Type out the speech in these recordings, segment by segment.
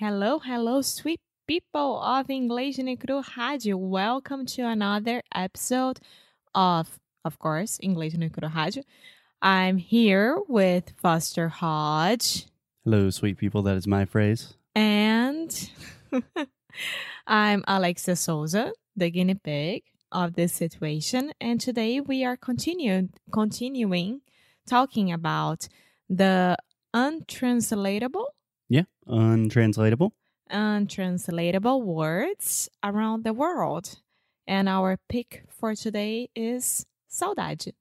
Hello, hello, sweet people of English no Cru Rádio. Welcome to another episode of, of course, English no Cru Rádio. I'm here with Foster Hodge Hello, sweet people. That is my phrase. and I'm Alexia Souza, the guinea pig of this situation. And today we are continued, continuing talking about the untranslatable untranslatable. untranslatable words around the world. And our pick for today is saudade.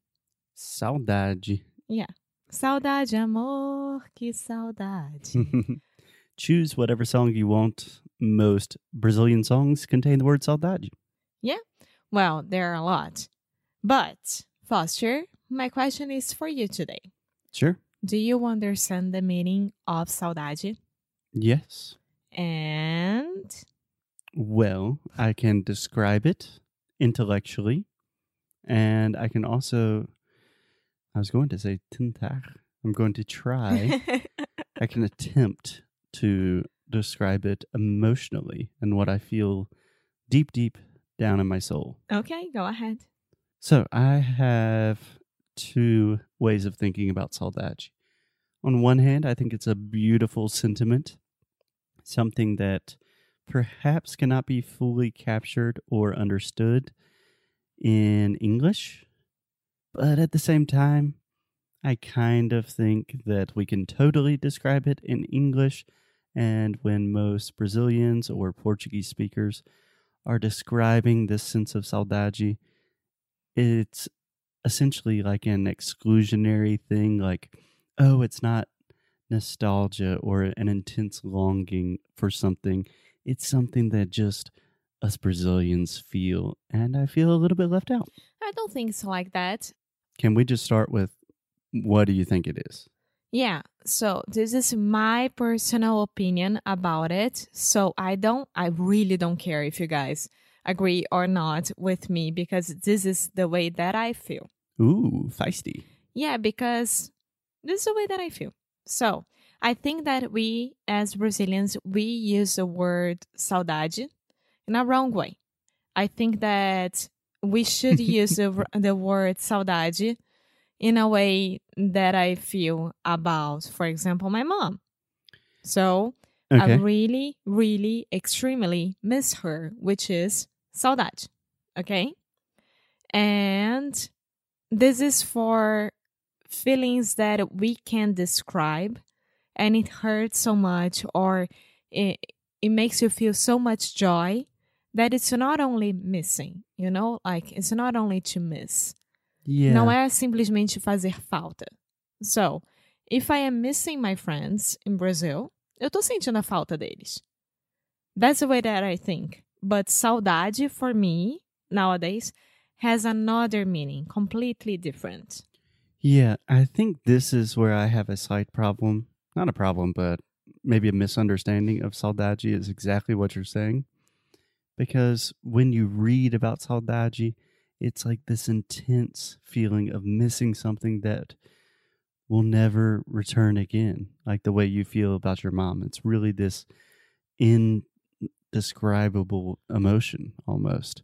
Saudade. Yeah. Saudade, amor, que saudade. Choose whatever song you want. Most Brazilian songs contain the word saudade. Yeah. Well, there are a lot. But, Foster, my question is for you today. Sure. Do you understand the meaning of saudade? Yes. And Well, I can describe it intellectually, and I can also. I was going to say tentar. I'm going to try. I can attempt to describe it emotionally and what I feel deep, deep down in my soul. okay, go ahead. So I have two ways of thinking about saudade. On one hand, I think it's a beautiful sentiment, something that perhaps cannot be fully captured or understood in English. But at the same time, I kind of think that we can totally describe it in English. And when most Brazilians or Portuguese speakers are describing this sense of saudade, it's essentially like an exclusionary thing like oh it's not nostalgia or an intense longing for something it's something that just us brazilians feel and i feel a little bit left out I don't think it's like that. can we just start with what do you think it is Yeah, so this is my personal opinion about it. So I don't, I really don't care if you guys agree or not with me because this is the way that I feel. ooh feisty Yeah, because this is the way that I feel. So I think that we, as Brazilians, we use the word saudade in a wrong way. I think that we should use the, the word saudade in a way that I feel about, for example, my mom. So I really, really, extremely miss her, which is saudade. Okay. And this is for feelings that we can't describe and it hurts so much or it, it makes you feel so much joy that it's not only missing, you know, like it's not only to miss. yeah Não é simplesmente fazer falta. So, if I am missing my friends in Brazil, eu tô sentindo a falta deles. That's the way that I think. But saudade for me nowadays has another meaning, completely different. Yeah, I think this is where I have a slight problem. Not a problem, but maybe a misunderstanding of saudade is exactly what you're saying. Because when you read about saudade, it's like this intense feeling of missing something that will never return again, like the way you feel about your mom. It's really this indescribable emotion almost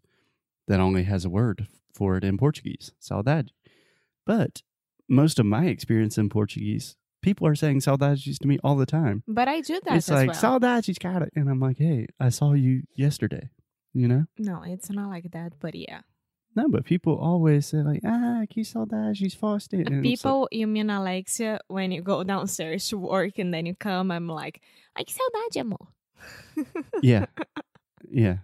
that only has a word for it in Portuguese, saudade. But most of my experience in Portuguese, people are saying saudades to me all the time. But I do that it's like well. saudades, got it, and I'm like, hey, I saw you yesterday. You know, no, it's not like that, but yeah. no, but people always say like, ah, que saudades, she's Foster. And it's like, People, you mean Alexia, when you go downstairs to work and then you come, I'm like, ai que saudade, amor. yeah, yeah,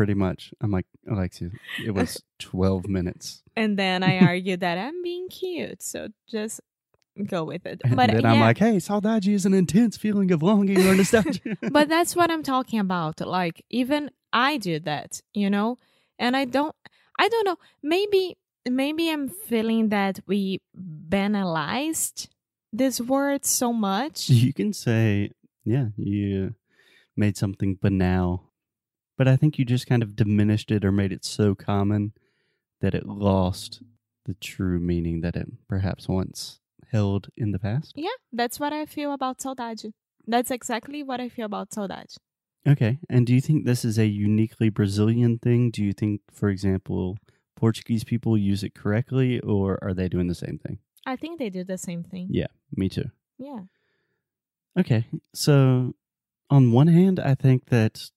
pretty much. I'm like, Alexia, it was 12 minutes, And then I argue that I'm being cute. So just go with it. and But then yeah, I'm like, hey, saudade is an intense feeling of longing or nostalgia. but that's what I'm talking about. Like even I do that, you know? And I don't I don't know. Maybe maybe I'm feeling that we banalized this word so much. You can say, yeah, you made something banal, but I think you just kind of diminished it or made it so common that it lost the true meaning that it perhaps once held in the past. Yeah, that's what I feel about saudade. That's exactly what I feel about saudade. Okay. And do you think this is a uniquely Brazilian thing? Do you think, for example, Portuguese people use it correctly or are they doing the same thing? I think they do the same thing. Yeah, me too. Yeah. Okay. So, on one hand, I think that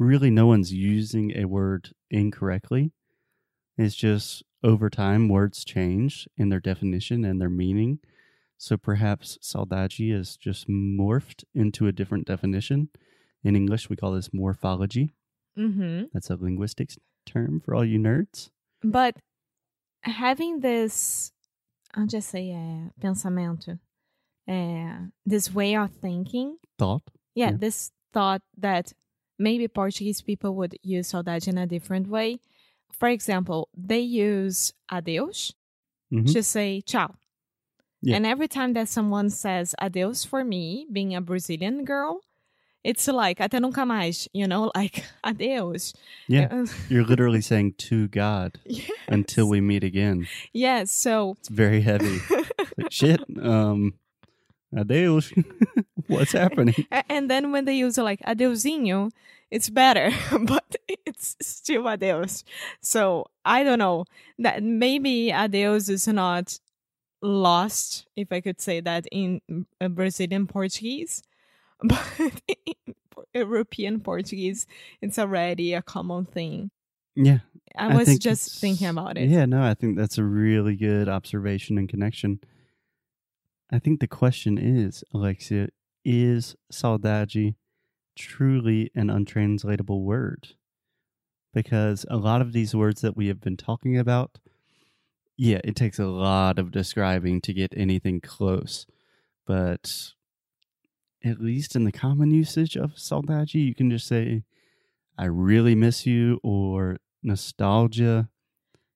really no one's using a word incorrectly. It's just over time, words change in their definition and their meaning. So perhaps saudade is just morphed into a different definition. In English, we call this morphology. Mm-hmm. That's a linguistics term for all you nerds. But having this, I'll just say, uh, pensamento, uh, this way of thinking, Thought. yeah, Yeah. this thought that maybe Portuguese people would use saudade in a different way. For example, they use adeus Mhm. to say ciao. Yeah. And every time that someone says adeus for me, being a Brazilian girl, it's like até nunca mais, you know, like adeus. Yeah. You're literally saying to God yes. until we meet again. Yes, so It's very heavy. like, shit. Um, adeus. What's happening? And then when they use like adeusinho, it's better, but it's still adeus. So I don't know that maybe adeus is not lost, if I could say that in uh, Brazilian Portuguese, but in European Portuguese, it's already a common thing. Yeah. I I was just thinking about it. Yeah, no, I think that's a really good observation and connection. I think the question is, Alexia, is saudade truly an untranslatable word? Because a lot of these words that we have been talking about, yeah, it takes a lot of describing to get anything close. But at least in the common usage of saudade, you can just say, I really miss you, or nostalgia.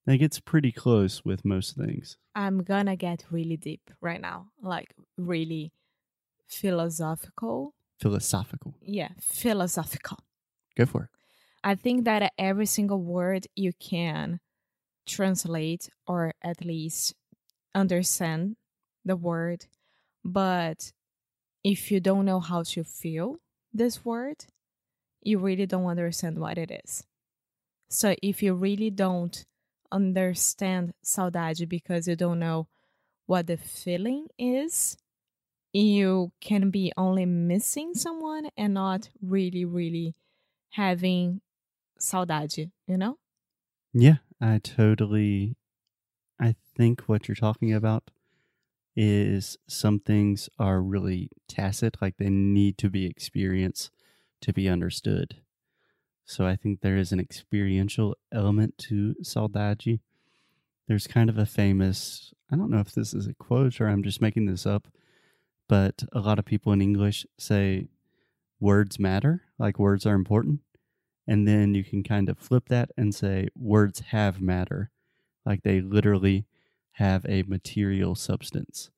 Like gets pretty close with most things. I'm gonna get really deep right now, like really philosophical. Philosophical. Yeah, philosophical. Go for it. I think that every single word you can translate or at least understand the word, but if you don't know how to feel this word, you really don't understand what it is. So if you really don't understand saudade because you don't know what the feeling is, you can be only missing someone and not really, really having saudade, you know? Yeah, I totally. I think what you're talking about is some things are really tacit, like they need to be experienced to be understood. So I think there is an experiential element to saudade. There's kind of a famous, I don't know if this is a quote or I'm just making this up, but a lot of people in English say words matter, like words are important. And then you can kind of flip that and say words have matter, like they literally have a material substance.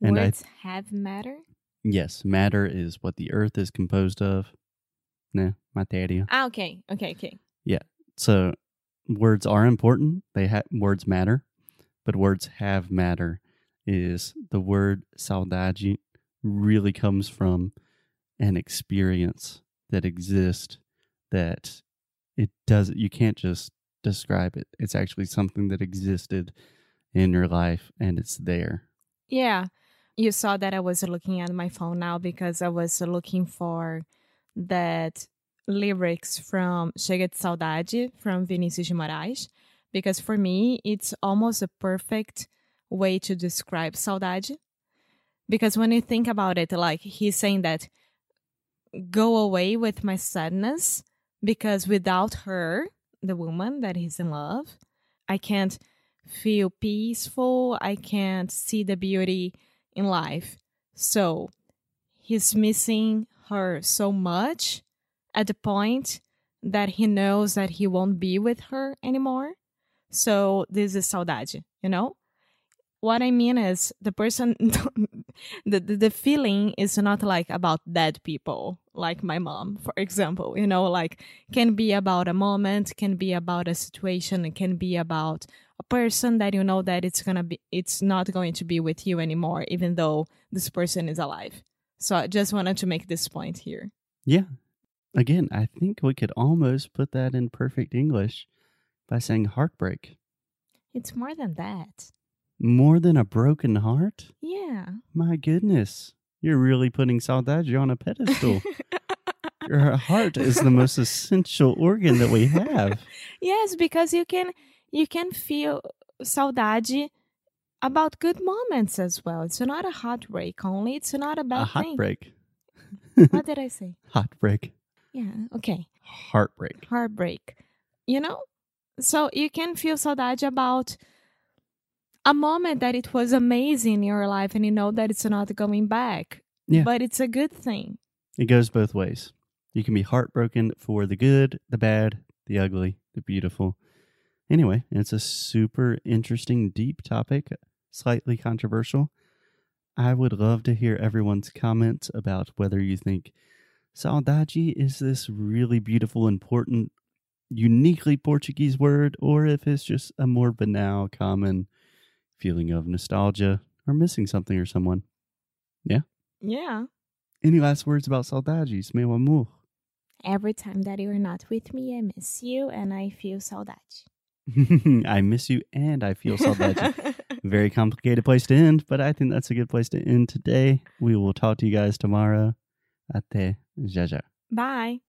And I Words have matter. Yes, matter is what the earth is composed of. Nah, materia. Ah, okay, okay, okay. Yeah. So words are important. They have words matter, but words have matter is the word saudade really comes from an experience that exists that it does you can't just describe it. It's actually something that existed in your life and it's there. Yeah, you saw that I was looking at my phone now because I was looking for that lyrics from Chega de Saudade from Vinicius de Moraes because for me it's almost a perfect way to describe saudade. Because when you think about it like he's saying that go away with my sadness because without her the woman that he's in love I can't feel peaceful I can't see the beauty in life. So he's missing her so much at the point that he knows that he won't be with her anymore. So this is saudade, you know? What I mean is the person the, the the feeling is not like about dead people, like my mom, for example. You know, like can be about a moment, can be about a situation, it can be about a person that you know that it's gonna be it's not going to be with you anymore, even though this person is alive. So I just wanted to make this point here. Yeah. Again, I think we could almost put that in perfect English by saying heartbreak. It's more than that. More than a broken heart? Yeah. My goodness. You're really putting saudade on a pedestal. Your heart is the most essential organ that we have. yes, because you can you can feel saudade about good moments as well. It's not a heartbreak only. It's not a bad a thing. heartbreak. What did I say? Heartbreak. Yeah. Okay. Heartbreak. Heartbreak. You know? So you can feel saudade about a moment that it was amazing in your life and you know that it's not going back. Yeah. But it's a good thing. It goes both ways. You can be heartbroken for the good, the bad, the ugly, the beautiful. Anyway, it's a super interesting, deep topic, slightly controversial. I would love to hear everyone's comments about whether you think saudade is this really beautiful, important, uniquely Portuguese word, or if it's just a more banal, common feeling of nostalgia or missing something or someone. Yeah. Yeah. Any last words about saudades, meu amor? Every time that you're not with me, I miss you and I feel saudade. I miss you and I feel saudade. Very complicated place to end, but I think that's a good place to end today. We will talk to you guys tomorrow. Até já já. Bye.